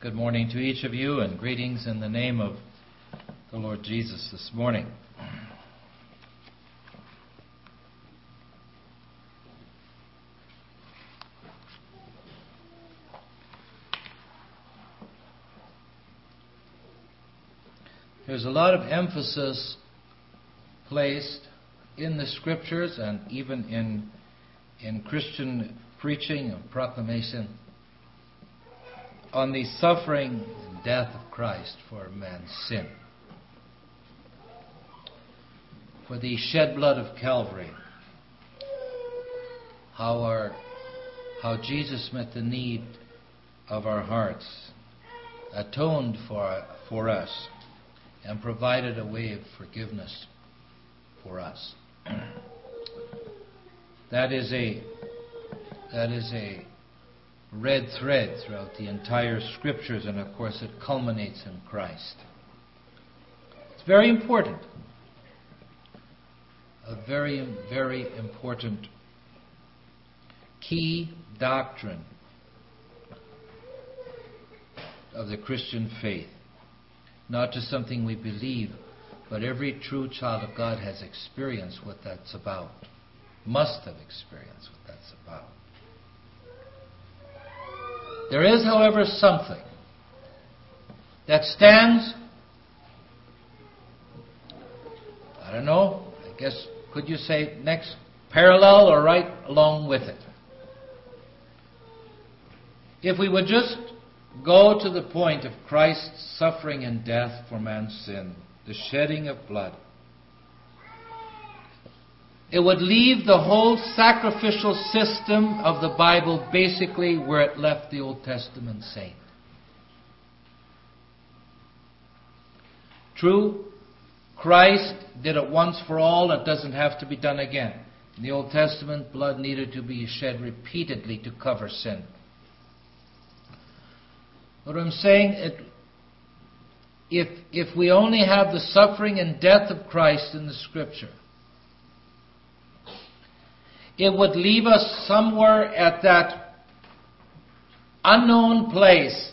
Good morning to each of you and greetings in the name of the Lord Jesus this morning. There's a lot of emphasis placed in the scriptures and even in, in Christian preaching and proclamation on the suffering and death of Christ for man's sin. For the shed blood of Calvary. How our how Jesus met the need of our hearts, atoned for, for us, and provided a way of forgiveness for us. that is a that is a red thread throughout the entire scriptures, and of course, it culminates in Christ. It's very important. A very, very important key doctrine of the Christian faith. Not just something we believe, but every true child of God has experienced what that's about, must have experienced what that's about. There is, however, something that stands, I don't know, I guess, could you say next parallel or right along with it? If we would just go to the point of Christ's suffering and death for man's sin, the shedding of blood, it would leave the whole sacrificial system of the Bible basically where it left the Old Testament saint. True, Christ did it once for all, it doesn't have to be done again. In the Old Testament, blood needed to be shed repeatedly to cover sin. What I'm saying, it, if, if we only have the suffering and death of Christ in the Scripture, it would leave us somewhere at that unknown place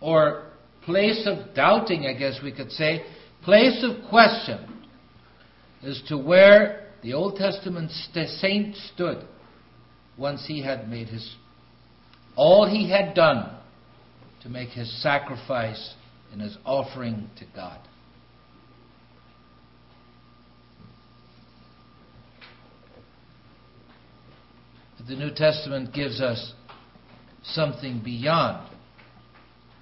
or place of doubting, I guess we could say, place of question as to where the Old Testament saint stood once he had made his all he had done to make his sacrifice and his offering to God. The New Testament gives us something beyond.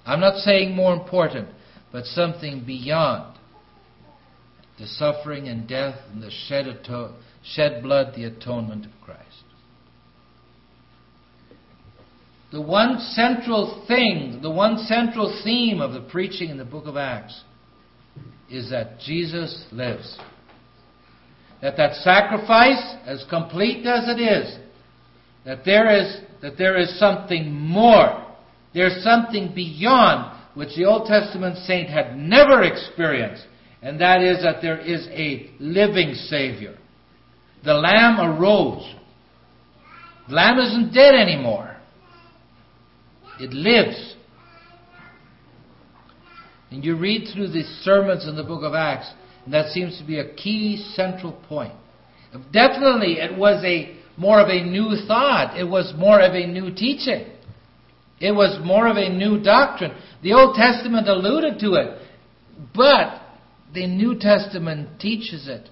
I'm not saying more important, but something beyond the suffering and death and the shed, ato- shed blood, the atonement of Christ. The one central thing, the one central theme of the preaching in the book of Acts is that Jesus lives. That that sacrifice, as complete as it is, that there is, that there is something more. There's something beyond which the Old Testament saint had never experienced, and that is that there is a living Savior. The Lamb arose. The Lamb isn't dead anymore. It lives. And you read through the sermons in the book of Acts, and that seems to be a key central point. Definitely, it was a more of a new thought. It was more of a new teaching. It was more of a new doctrine. The Old Testament alluded to it, but the New Testament teaches it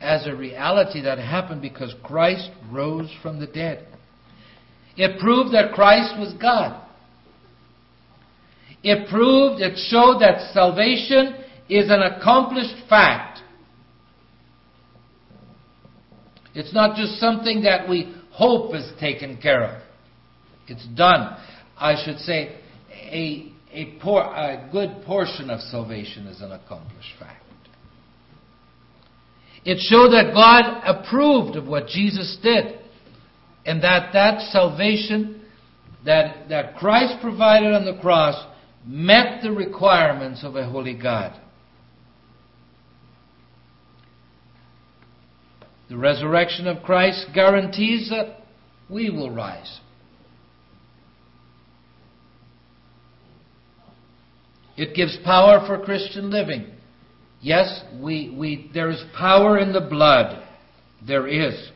as a reality that happened because Christ rose from the dead. It proved that Christ was God. It proved, it showed that salvation is an accomplished fact. It's not just something that we hope is taken care of. It's done. I should say, a, a, por- a good portion of salvation is an accomplished fact. It showed that God approved of what Jesus did, and that that salvation that, that Christ provided on the cross met the requirements of a holy God. The resurrection of Christ guarantees that we will rise. It gives power for Christian living. Yes, we, we, there is power in the blood. There is.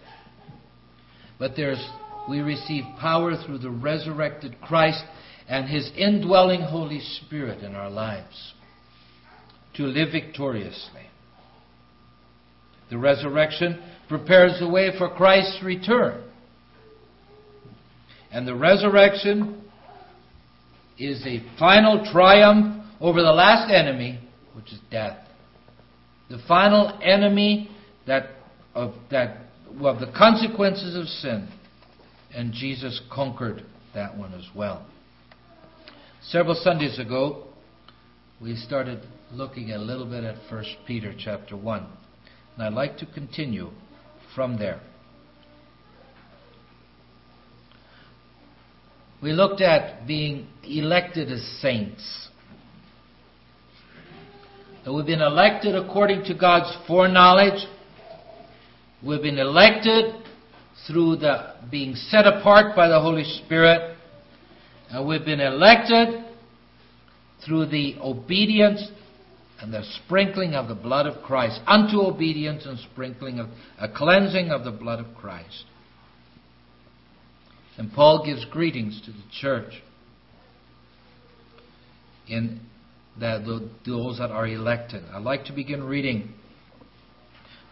But there's, we receive power through the resurrected Christ and His indwelling Holy Spirit in our lives to live victoriously. The resurrection prepares the way for Christ's return. And the resurrection is a final triumph over the last enemy, which is death. The final enemy that of that of the consequences of sin. And Jesus conquered that one as well. Several Sundays ago, we started looking a little bit at 1 Peter chapter 1. And I'd like to continue from there. We looked at being elected as saints. That we've been elected according to God's foreknowledge. We've been elected through the being set apart by the Holy Spirit. And we've been elected through the obedience and the sprinkling of the blood of Christ unto obedience and sprinkling of a cleansing of the blood of Christ. And Paul gives greetings to the church in that those that are elected. I'd like to begin reading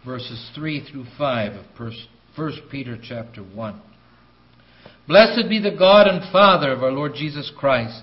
verses 3 through 5 of 1 Peter chapter 1. Blessed be the God and Father of our Lord Jesus Christ,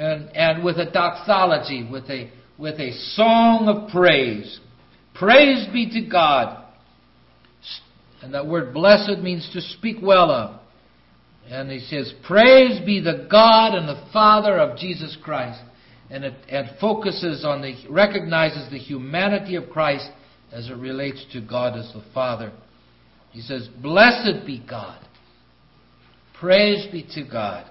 and, and with a doxology, with a, with a song of praise. Praise be to God and that word blessed means to speak well of. And he says, Praise be the God and the Father of Jesus Christ. And it, it focuses on the, recognizes the humanity of Christ as it relates to God as the Father. He says, Blessed be God. Praise be to God.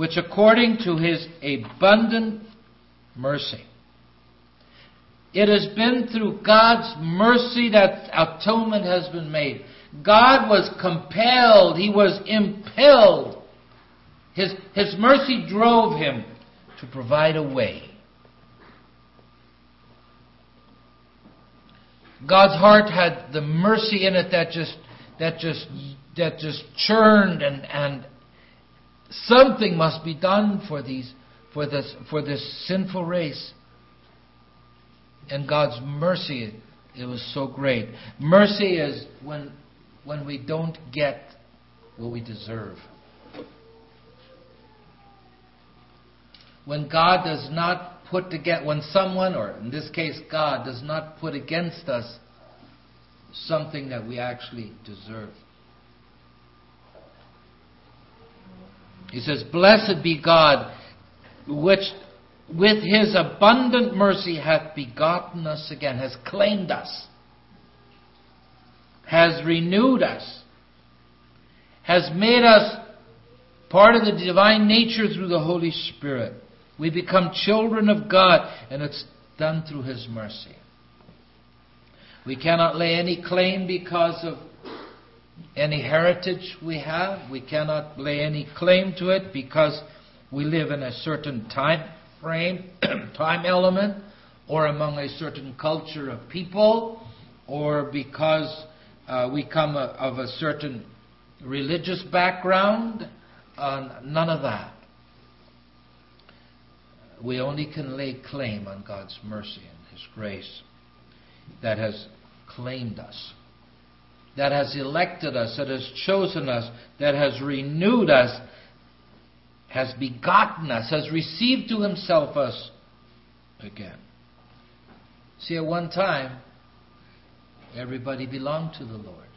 Which according to his abundant mercy it has been through God's mercy that atonement has been made. God was compelled, he was impelled. His, his mercy drove him to provide a way. God's heart had the mercy in it that just that just that just churned and and something must be done for these for this for this sinful race and God's mercy, it was so great. Mercy is when, when we don't get what we deserve. When God does not put together, when someone, or in this case God, does not put against us something that we actually deserve. He says, Blessed be God, which with his abundant mercy hath begotten us again, has claimed us, has renewed us, has made us part of the divine nature through the Holy Spirit. We become children of God, and it's done through his mercy. We cannot lay any claim because of any heritage we have. We cannot lay any claim to it because we live in a certain time frame, time element, or among a certain culture of people, or because uh, we come a, of a certain religious background. Uh, none of that. We only can lay claim on God's mercy and His grace that has claimed us, that has elected us, that has chosen us, that has renewed us, has begotten us, has received to himself us again. See, at one time, everybody belonged to the Lord.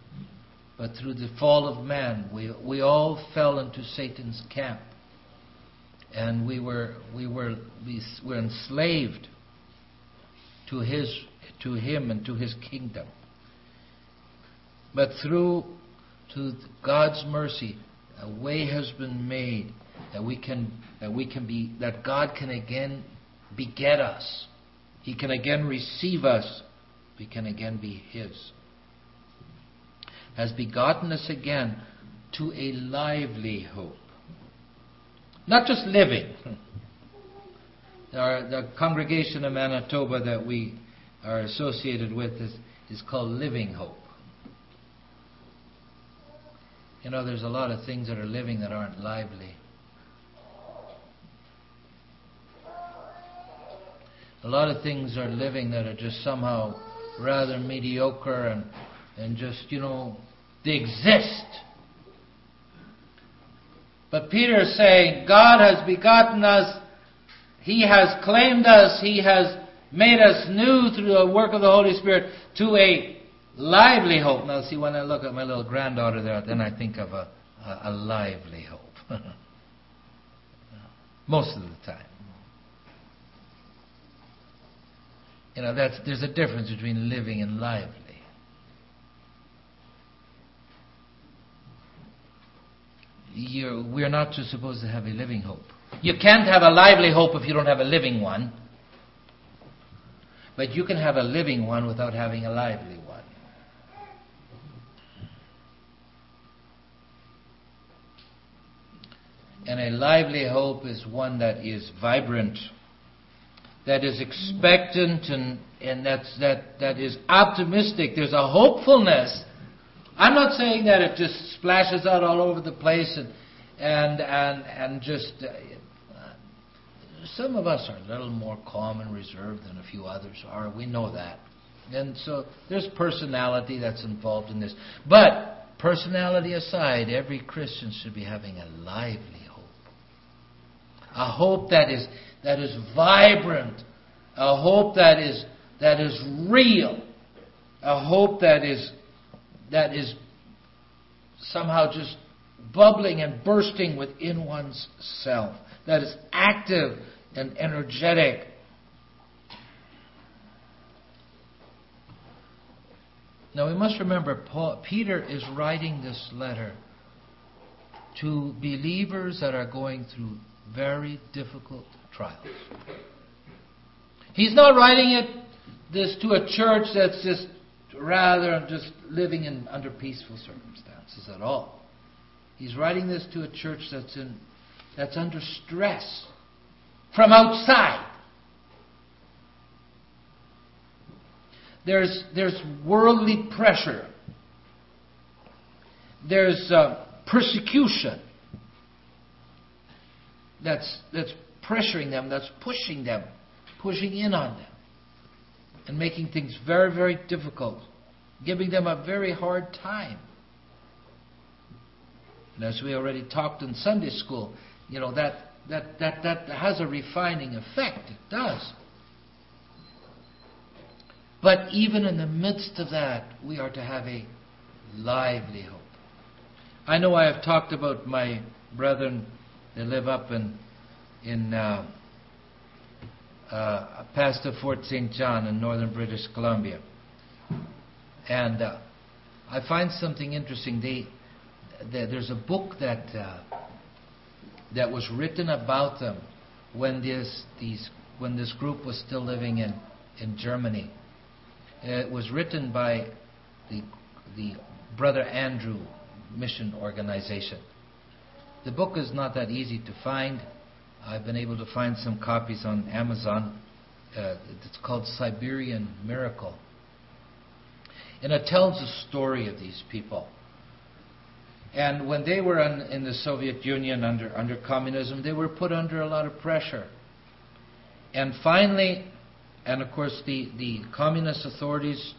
But through the fall of man, we, we all fell into Satan's camp. and we were we were we were enslaved to his to him and to his kingdom. But through to God's mercy, a way has been made that we can that we can be that God can again beget us. He can again receive us. We can again be his. Has begotten us again to a lively hope. Not just living. Our, the congregation of Manitoba that we are associated with is, is called Living Hope. You know, there's a lot of things that are living that aren't lively. A lot of things are living that are just somehow rather mediocre and, and just, you know, they exist. But Peter is saying, God has begotten us, He has claimed us, He has made us new through the work of the Holy Spirit to a lively hope. Now, see, when I look at my little granddaughter there, then I think of a, a, a lively hope. Most of the time. You know, that's, there's a difference between living and lively. You're, we're not supposed to have a living hope. You can't have a lively hope if you don't have a living one. But you can have a living one without having a lively one. And a lively hope is one that is vibrant, that is expectant, and, and that's, that, that is optimistic. There's a hopefulness. I'm not saying that it just splashes out all over the place and, and, and, and just. Uh, some of us are a little more calm and reserved than a few others are. We know that. And so there's personality that's involved in this. But personality aside, every Christian should be having a lively. A hope that is that is vibrant, a hope that is that is real, a hope that is that is somehow just bubbling and bursting within one's self, that is active and energetic. Now we must remember, Paul, Peter is writing this letter to believers that are going through very difficult trials. He's not writing it this to a church that's just rather just living in under peaceful circumstances at all. He's writing this to a church that's in that's under stress from outside. There's, there's worldly pressure. There's uh, persecution that's, that's pressuring them, that's pushing them, pushing in on them, and making things very, very difficult, giving them a very hard time. And as we already talked in Sunday school, you know, that that, that, that has a refining effect. It does. But even in the midst of that, we are to have a lively hope. I know I have talked about my brethren that live up in in uh, uh, past the Fort St. John in northern British Columbia, and uh, I find something interesting. They, they, there's a book that uh, that was written about them when this, these, when this group was still living in, in Germany. It was written by the, the Brother Andrew Mission Organization. The book is not that easy to find. I've been able to find some copies on Amazon. Uh, it's called Siberian Miracle. And it tells the story of these people. And when they were in, in the Soviet Union under, under communism, they were put under a lot of pressure. And finally, and of course, the, the communist authorities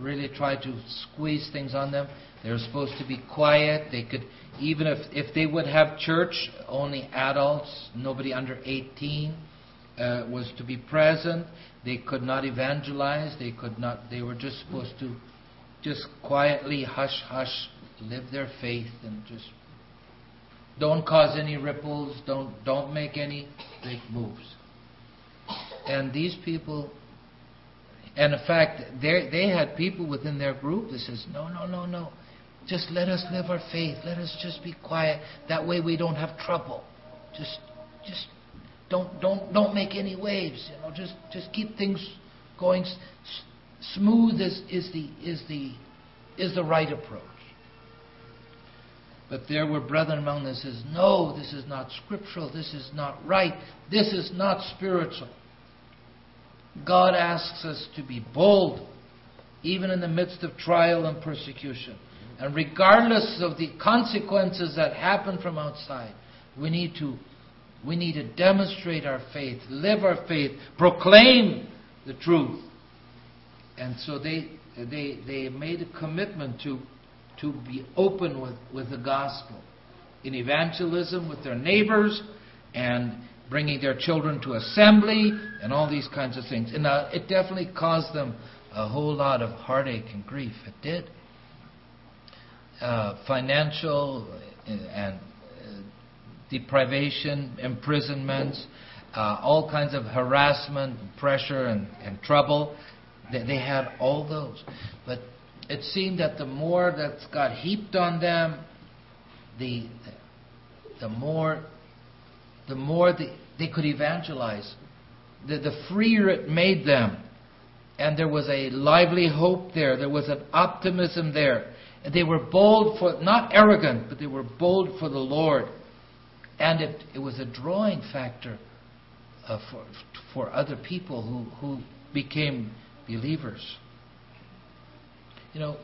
really tried to squeeze things on them. They were supposed to be quiet. They could, even if, if they would have church, only adults, nobody under 18 uh, was to be present. They could not evangelize. They could not. They were just supposed to just quietly hush hush live their faith and just Don't cause any ripples. Don't don't make any big moves. And these people, and in fact, they had people within their group that says, no, no, no, no, just let us live our faith. Let us just be quiet. That way we don't have trouble. Just just don't don't don't make any waves. You know, just just keep things going s- smooth. Is is the is the is the right approach. But there were brethren among them says, No, this is not scriptural, this is not right, this is not spiritual. God asks us to be bold, even in the midst of trial and persecution. And regardless of the consequences that happen from outside, we need to we need to demonstrate our faith, live our faith, proclaim the truth. And so they they they made a commitment to to be open with, with the gospel in evangelism with their neighbors and bringing their children to assembly and all these kinds of things. And uh, it definitely caused them a whole lot of heartache and grief. It did. Uh, financial and uh, deprivation, imprisonments, uh, all kinds of harassment, pressure, and, and trouble. They, they had all those. But it seemed that the more that got heaped on them, the the more the more the, they could evangelize, the, the freer it made them. And there was a lively hope there. There was an optimism there. And they were bold for, not arrogant, but they were bold for the Lord. And it, it was a drawing factor uh, for, for other people who, who became believers. You know,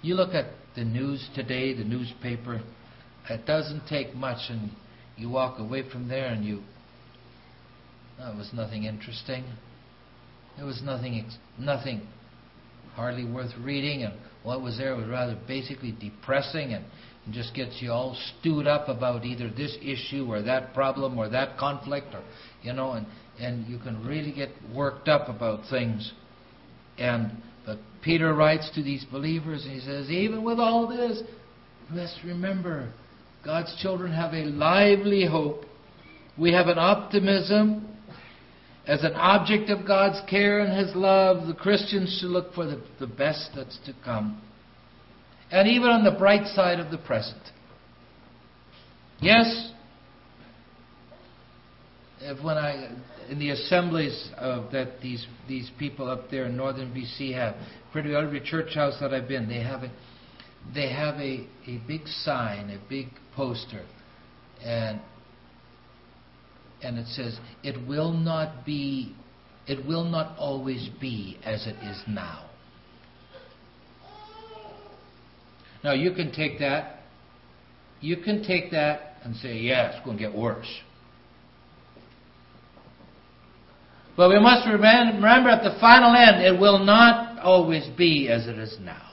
you look at the news today, the newspaper, it doesn't take much, and you walk away from there and you. That was nothing interesting. There was nothing, nothing hardly worth reading, and what was there was rather basically depressing and, and just gets you all stewed up about either this issue or that problem or that conflict, or you know, and and you can really get worked up about things. And but Peter writes to these believers, and he says, even with all this, let's remember God's children have a lively hope. We have an optimism. As an object of God's care and His love, the Christians should look for the, the best that's to come. And even on the bright side of the present. Yes, when I in the assemblies of that these these people up there in northern BC have, pretty every church house that I've been, they have a they have a, a big sign, a big poster, and and it says, "It will not be, it will not always be as it is now." Now you can take that, you can take that and say, "Yeah, it's going to get worse." But we must remember at the final end, it will not always be as it is now.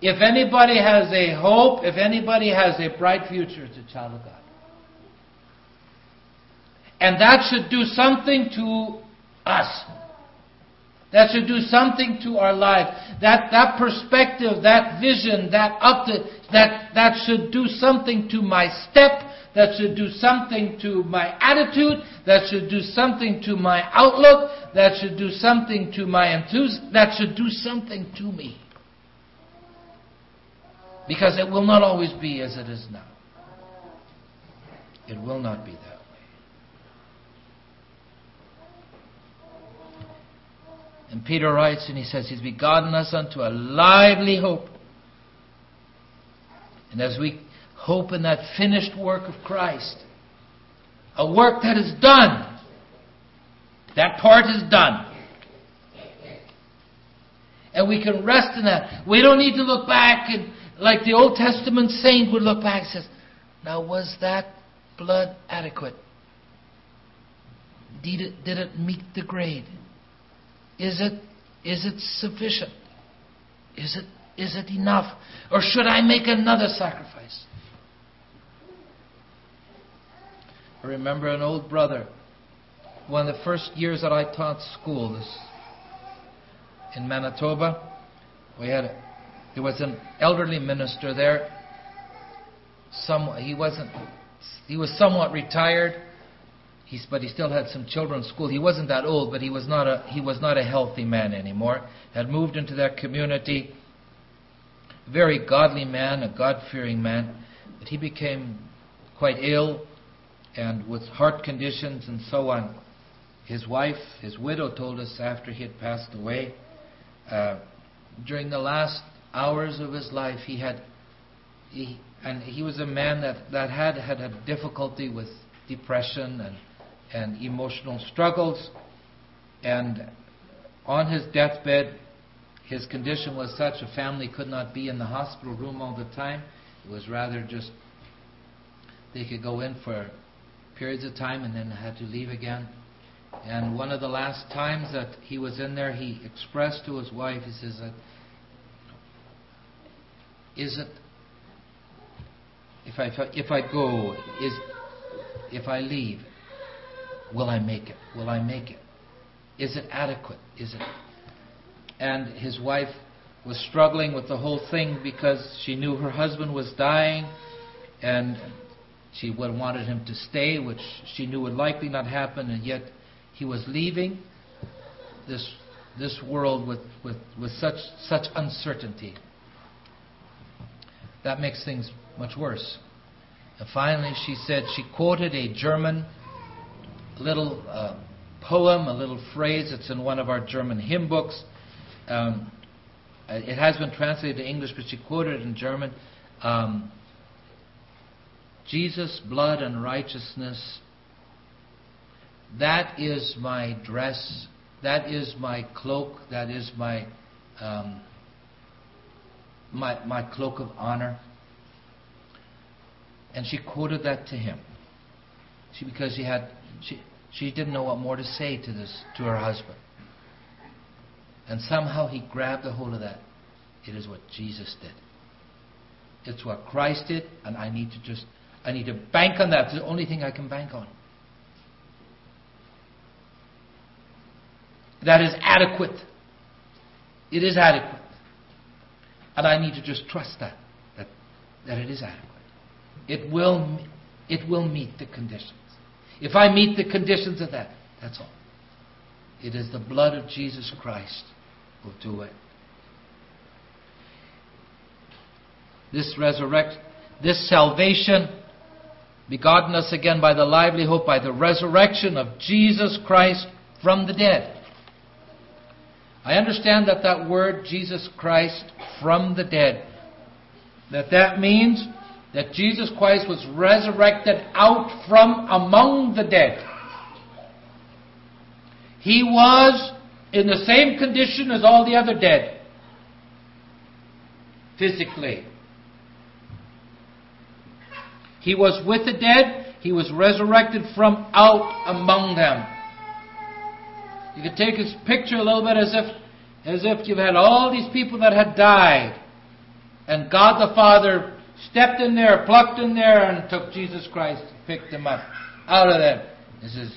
If anybody has a hope, if anybody has a bright future, it's a child of God. And that should do something to us. That should do something to our life. That, that perspective, that vision, that up to, that, that should do something to my step, that should do something to my attitude, that should do something to my outlook, that should do something to my enthusiasm, that should do something to me. Because it will not always be as it is now. It will not be that way. And Peter writes and he says, He's begotten us unto a lively hope. And as we hope in that finished work of Christ. A work that is done. That part is done. And we can rest in that. We don't need to look back and like the Old Testament saint would look back and says, Now was that blood adequate? Did it, did it meet the grade? Is it is it sufficient? Is it is it enough? Or should I make another sacrifice? I remember an old brother, one of the first years that I taught school this, in Manitoba. We had a, there was an elderly minister there. Some, he wasn't. He was somewhat retired. He's, but he still had some children in school. He wasn't that old, but he was not a he was not a healthy man anymore. Had moved into that community. Very godly man, a God-fearing man, but he became quite ill and with heart conditions and so on. His wife, his widow, told us after he had passed away, uh, during the last hours of his life, he had, he, and he was a man that, that had had a difficulty with depression and, and emotional struggles. And on his deathbed, his condition was such a family could not be in the hospital room all the time. It was rather just they could go in for periods of time and then had to leave again. And one of the last times that he was in there, he expressed to his wife, he says, "Is it if I if I go is if I leave, will I make it? Will I make it? Is it adequate? Is it?" And his wife was struggling with the whole thing because she knew her husband was dying, and she wanted him to stay, which she knew would likely not happen, and yet he was leaving this, this world with, with, with such, such uncertainty. That makes things much worse. And finally, she said, she quoted a German little uh, poem, a little phrase It's in one of our German hymn books. Um, it has been translated to English, but she quoted it in German. Um, Jesus' blood and righteousness that is my dress. That is my cloak. That is my um, my my cloak of honor. And she quoted that to him. She because she had she she didn't know what more to say to this to her husband. And somehow he grabbed a hold of that. It is what Jesus did. It's what Christ did, and I need to just I need to bank on that. It's the only thing I can bank on. that is adequate. It is adequate. And I need to just trust that, that, that it is adequate. It will, it will meet the conditions. If I meet the conditions of that, that's all. It is the blood of Jesus Christ will do it. This resurrect, this salvation, begotten us again by the lively hope, by the resurrection of Jesus Christ from the dead. I understand that that word, Jesus Christ from the dead, that that means that Jesus Christ was resurrected out from among the dead. He was in the same condition as all the other dead, physically. He was with the dead, he was resurrected from out among them. You could take this picture a little bit as if, as if you've had all these people that had died, and God the Father stepped in there, plucked in there, and took Jesus Christ, picked him up out of them. He says,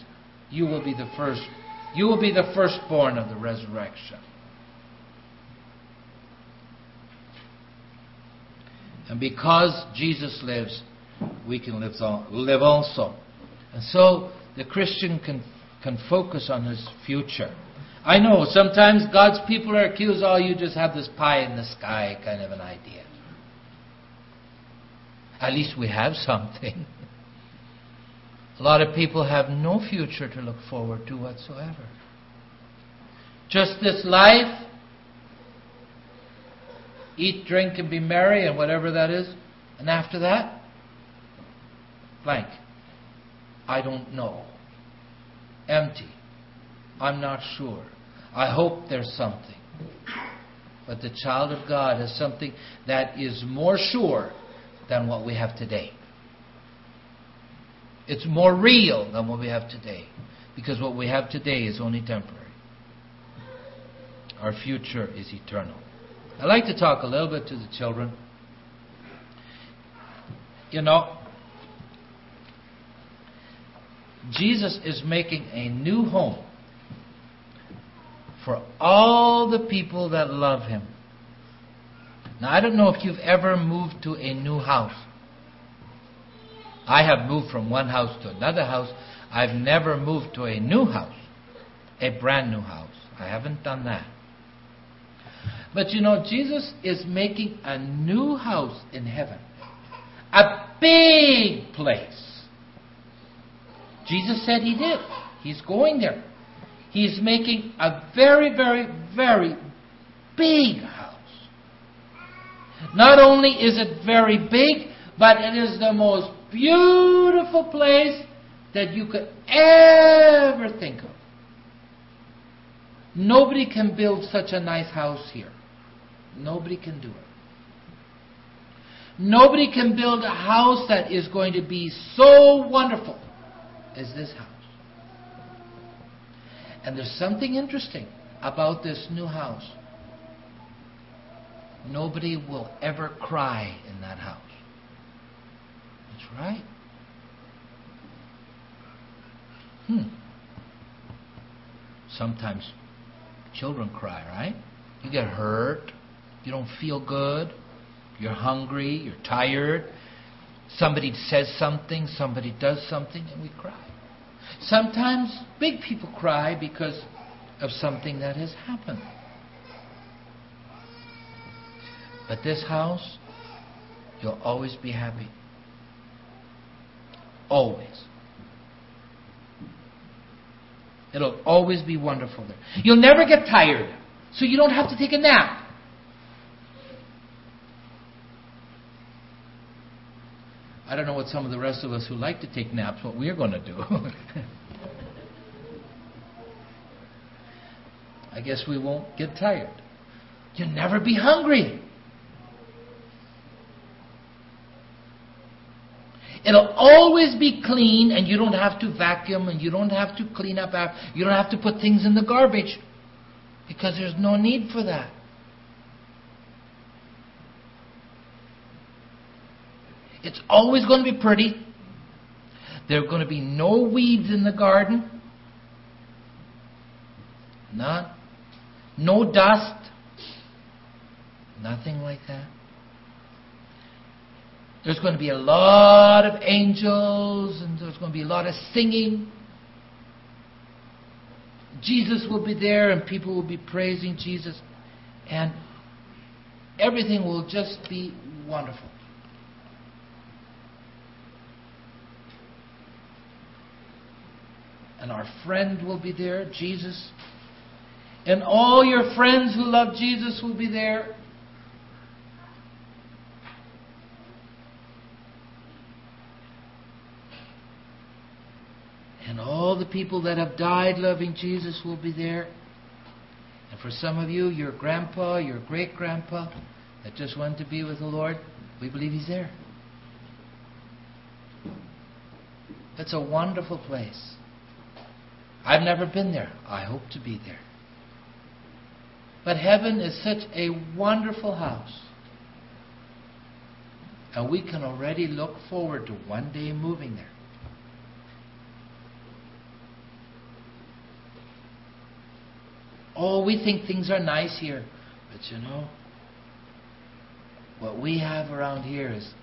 "You will be the first. You will be the firstborn of the resurrection." And because Jesus lives, we can live, live also. And so the Christian can can focus on his future. I know sometimes God's people are accused, oh, you just have this pie in the sky kind of an idea. At least we have something. A lot of people have no future to look forward to whatsoever. Just this life, eat, drink, and be merry, and whatever that is. And after that, blank. I don't know empty. I'm not sure. I hope there's something. But the child of God has something that is more sure than what we have today. It's more real than what we have today. Because what we have today is only temporary. Our future is eternal. I'd like to talk a little bit to the children. You know, Jesus is making a new home for all the people that love him. Now, I don't know if you've ever moved to a new house. I have moved from one house to another house. I've never moved to a new house, a brand new house. I haven't done that. But you know, Jesus is making a new house in heaven, a big place. Jesus said he did. He's going there. He's making a very, very, very big house. Not only is it very big, but it is the most beautiful place that you could ever think of. Nobody can build such a nice house here. Nobody can do it. Nobody can build a house that is going to be so wonderful as this house. And there's something interesting about this new house. Nobody will ever cry in that house. That's right. Hmm. Sometimes children cry, right? You get hurt. You don't feel good. You're hungry. You're tired. Somebody says something. Somebody does something, and we cry. Sometimes big people cry because of something that has happened. But this house, you'll always be happy. Always. It'll always be wonderful there. You'll never get tired, so you don't have to take a nap. I don't know what some of the rest of us who like to take naps, what we're going to do. I guess we won't get tired. You'll never be hungry. It'll always be clean, and you don't have to vacuum, and you don't have to clean up after. You don't have to put things in the garbage because there's no need for that. It's always going to be pretty. There are going to be no weeds in the garden. Not, no dust. Nothing like that. There's going to be a lot of angels and there's going to be a lot of singing. Jesus will be there and people will be praising Jesus. And everything will just be wonderful. And our friend will be there, Jesus. And all your friends who love Jesus will be there. And all the people that have died loving Jesus will be there. And for some of you, your grandpa, your great grandpa that just went to be with the Lord, we believe he's there. It's a wonderful place. I've never been there. I hope to be there. But heaven is such a wonderful house. And we can already look forward to one day moving there. Oh, we think things are nice here. But you know, what we have around here is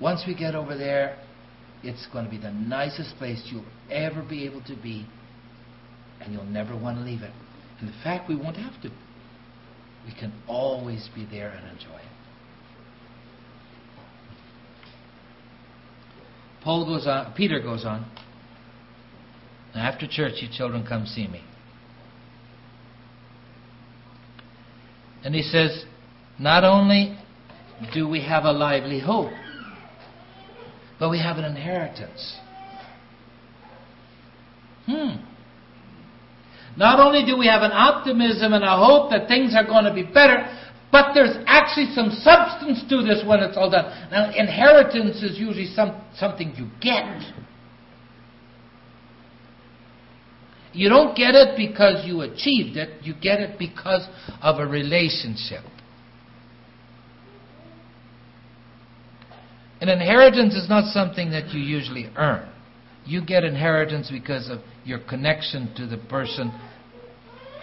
once we get over there, it's going to be the nicest place you'll ever be able to be, and you'll never want to leave it. And in fact, we won't have to. We can always be there and enjoy it. Paul goes on, Peter goes on. After church, you children come see me. And he says, not only do we have a lively hope, but we have an inheritance. Hmm. Not only do we have an optimism and a hope that things are going to be better, but there's actually some substance to this when it's all done. Now, inheritance is usually some, something you get. You don't get it because you achieved it, you get it because of a relationship. An inheritance is not something that you usually earn. You get inheritance because of your connection to the person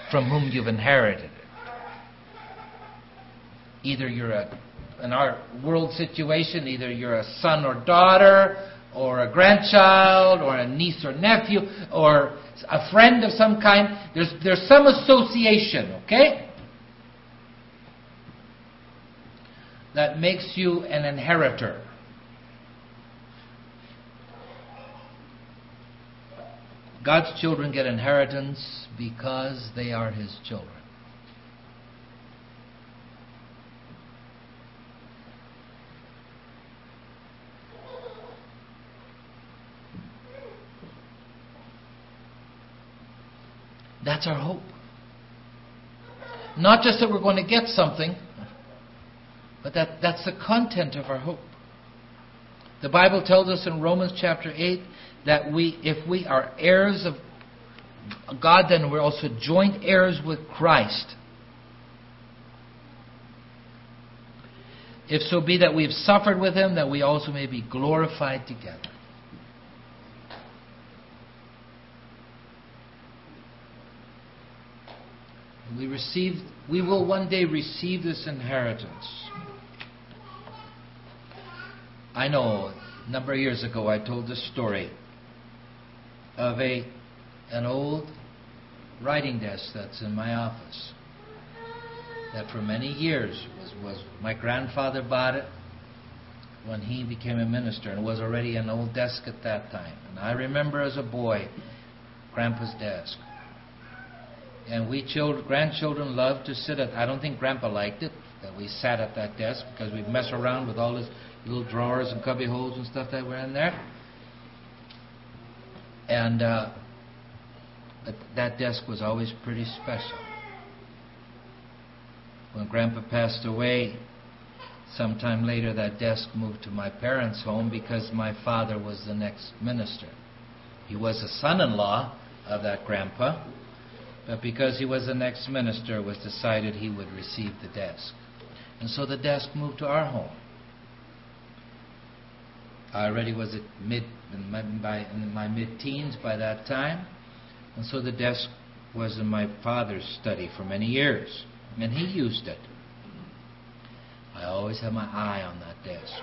from whom you've inherited it. Either you're a, in our world situation, either you're a son or daughter, or a grandchild, or a niece or nephew, or a friend of some kind. There's, there's some association, okay? That makes you an inheritor. God's children get inheritance because they are His children. That's our hope. Not just that we're going to get something, but that, that's the content of our hope. The Bible tells us in Romans chapter 8 that we, if we are heirs of God, then we're also joint heirs with Christ. If so be that we've suffered with him, that we also may be glorified together. We receive we will one day receive this inheritance. I know a number of years ago I told this story of a an old writing desk that's in my office that for many years was, was my grandfather bought it when he became a minister and was already an old desk at that time. And I remember as a boy grandpa's desk. And we children, grandchildren loved to sit at I don't think grandpa liked it that we sat at that desk because we'd mess around with all his little drawers and cubby holes and stuff that were in there. And uh, that desk was always pretty special. When Grandpa passed away, sometime later, that desk moved to my parents' home because my father was the next minister. He was a son in law of that grandpa, but because he was the next minister, it was decided he would receive the desk. And so the desk moved to our home. I already was at mid in my, by, in my mid-teens by that time, and so the desk was in my father's study for many years, and he used it. I always had my eye on that desk.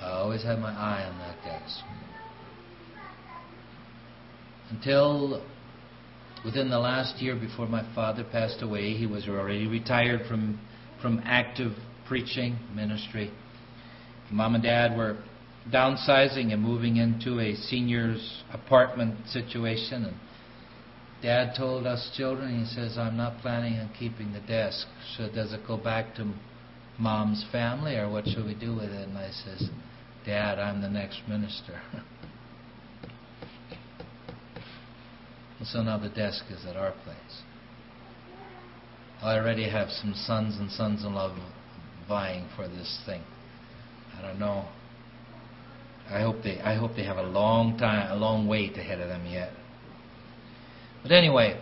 I always had my eye on that desk. Until within the last year before my father passed away, he was already retired from, from active preaching ministry. Mom and dad were downsizing and moving into a senior's apartment situation. And dad told us children, he says, I'm not planning on keeping the desk. So does it go back to mom's family or what should we do with it? And I says, Dad, I'm the next minister. and so now the desk is at our place. I already have some sons and sons in law vying for this thing. I don't know. I hope they I hope they have a long time a long wait ahead of them yet. But anyway,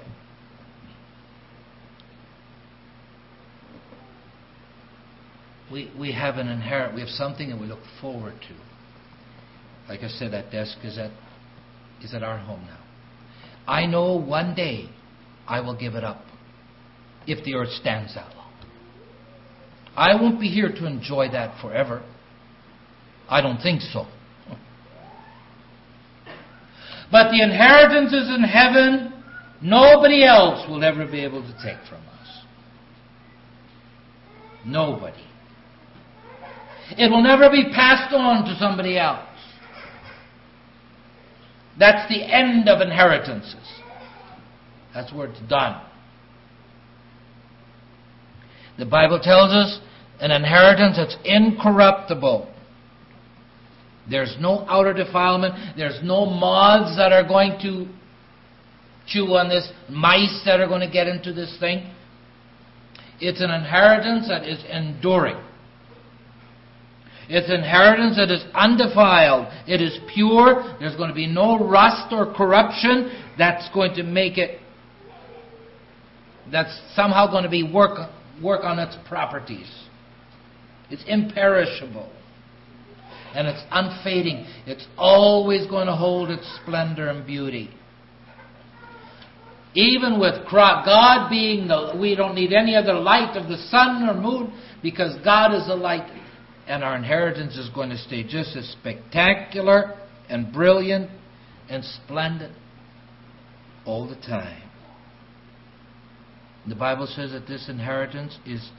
we we have an inherent we have something that we look forward to. Like I said, that desk is at is at our home now. I know one day I will give it up if the earth stands that long. I won't be here to enjoy that forever. I don't think so. But the inheritance is in heaven. Nobody else will ever be able to take from us. Nobody. It will never be passed on to somebody else. That's the end of inheritances. That's where it's done. The Bible tells us an inheritance that's incorruptible. There's no outer defilement. There's no moths that are going to chew on this, mice that are going to get into this thing. It's an inheritance that is enduring. It's inheritance that is undefiled. It is pure. There's going to be no rust or corruption that's going to make it, that's somehow going to be work, work on its properties. It's imperishable. And it's unfading. It's always going to hold its splendor and beauty. Even with God being the, we don't need any other light of the sun or moon because God is the light. And our inheritance is going to stay just as spectacular and brilliant and splendid all the time. The Bible says that this inheritance is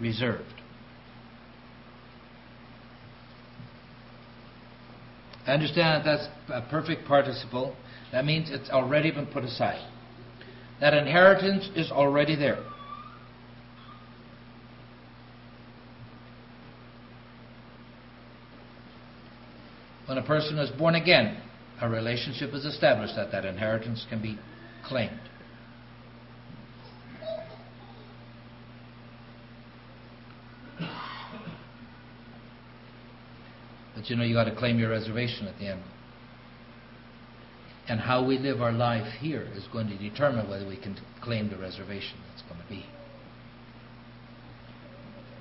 reserved. I understand that that's a perfect participle. That means it's already been put aside. That inheritance is already there. When a person is born again, a relationship is established that that inheritance can be claimed. But you know, you got to claim your reservation at the end. And how we live our life here is going to determine whether we can claim the reservation that's going to be.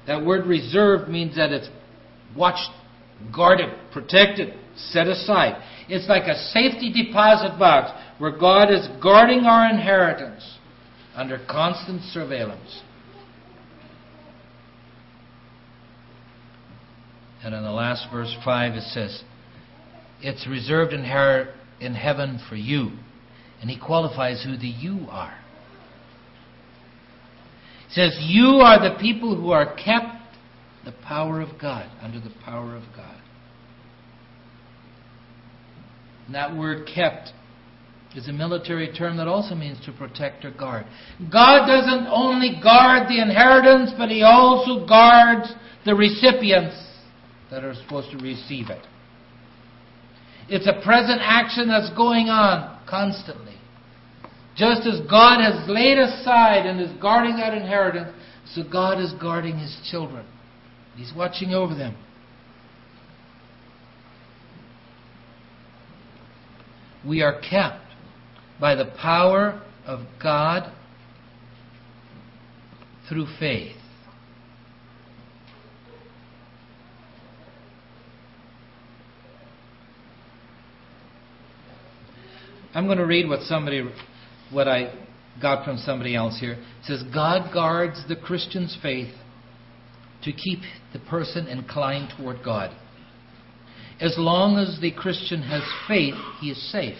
That word reserved means that it's watched, guarded, protected, set aside. It's like a safety deposit box where God is guarding our inheritance under constant surveillance. And in the last verse 5, it says, It's reserved in, her- in heaven for you. And he qualifies who the you are. He says, You are the people who are kept the power of God, under the power of God. And that word kept is a military term that also means to protect or guard. God doesn't only guard the inheritance, but He also guards the recipients that are supposed to receive it. It's a present action that's going on constantly. Just as God has laid aside and is guarding that inheritance, so God is guarding His children. He's watching over them. We are kept by the power of God through faith. I'm going to read what somebody, what I got from somebody else here. It says, God guards the Christian's faith to keep the person inclined toward God. As long as the Christian has faith, he is safe.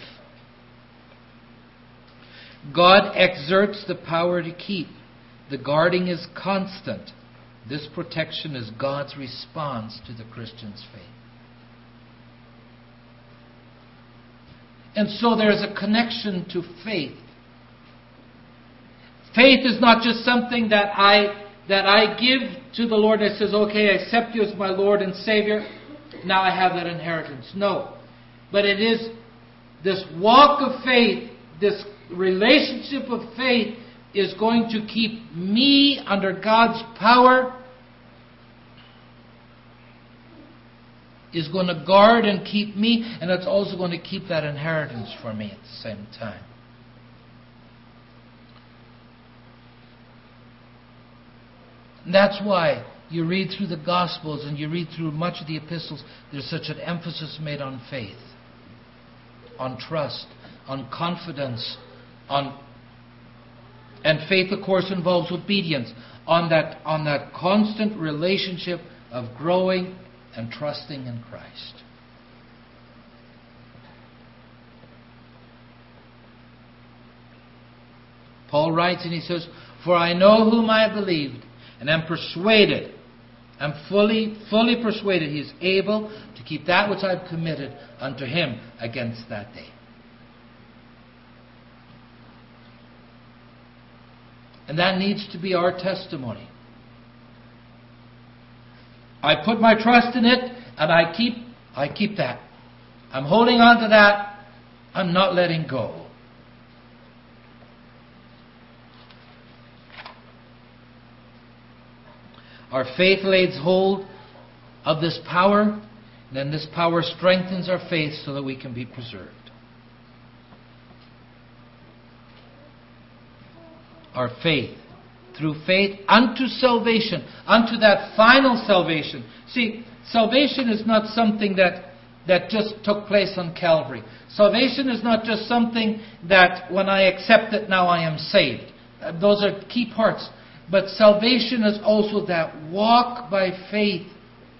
God exerts the power to keep. The guarding is constant. This protection is God's response to the Christian's faith. And so there's a connection to faith. Faith is not just something that I that I give to the Lord that says, "Okay, I accept you as my Lord and Savior. Now I have that inheritance." No. But it is this walk of faith, this relationship of faith is going to keep me under God's power is going to guard and keep me, and it's also going to keep that inheritance for me at the same time. And that's why you read through the Gospels and you read through much of the epistles, there's such an emphasis made on faith, on trust, on confidence, on and faith of course involves obedience on that on that constant relationship of growing and trusting in Christ. Paul writes and he says, For I know whom I have believed, and am persuaded, am fully, fully persuaded he is able to keep that which I've committed unto him against that day. And that needs to be our testimony. I put my trust in it and I keep I keep that. I'm holding on to that. I'm not letting go. Our faith lays hold of this power, then this power strengthens our faith so that we can be preserved. Our faith through faith unto salvation, unto that final salvation. See, salvation is not something that that just took place on Calvary. Salvation is not just something that when I accept it, now I am saved. Uh, those are key parts. But salvation is also that walk by faith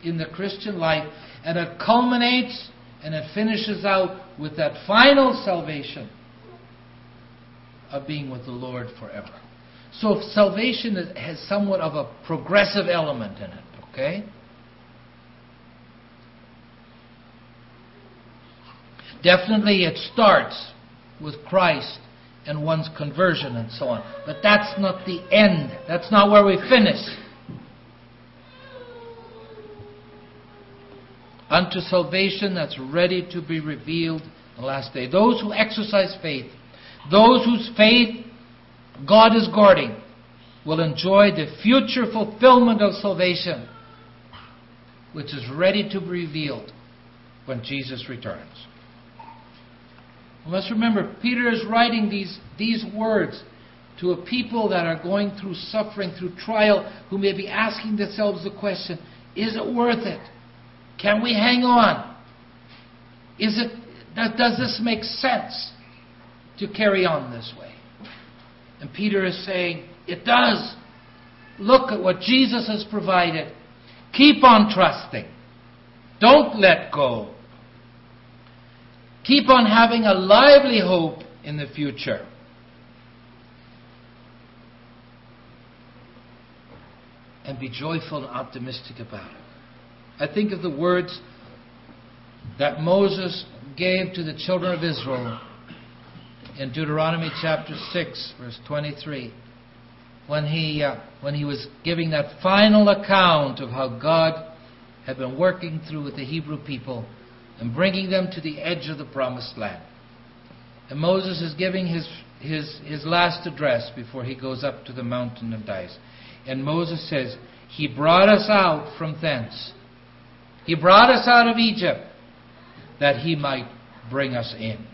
in the Christian life, and it culminates and it finishes out with that final salvation of being with the Lord forever. So salvation has somewhat of a progressive element in it, okay? Definitely it starts with Christ and one's conversion and so on. But that's not the end. That's not where we finish. Unto salvation that's ready to be revealed the last day. Those who exercise faith, those whose faith God is guarding, will enjoy the future fulfillment of salvation, which is ready to be revealed when Jesus returns. Let's remember, Peter is writing these, these words to a people that are going through suffering, through trial, who may be asking themselves the question is it worth it? Can we hang on? Is it, does this make sense to carry on this way? And Peter is saying, it does. Look at what Jesus has provided. Keep on trusting. Don't let go. Keep on having a lively hope in the future. And be joyful and optimistic about it. I think of the words that Moses gave to the children of Israel in Deuteronomy chapter 6, verse 23, when he, uh, when he was giving that final account of how God had been working through with the Hebrew people and bringing them to the edge of the promised land. And Moses is giving his, his, his last address before he goes up to the mountain of dice. And Moses says, He brought us out from thence. He brought us out of Egypt that he might bring us in.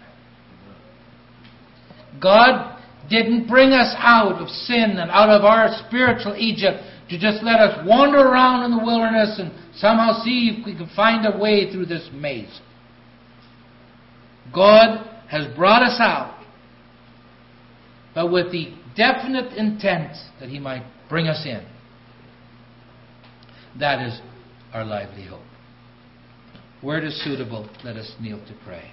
God didn't bring us out of sin and out of our spiritual Egypt to just let us wander around in the wilderness and somehow see if we can find a way through this maze. God has brought us out, but with the definite intent that He might bring us in. That is our lively hope. Word is suitable. Let us kneel to pray.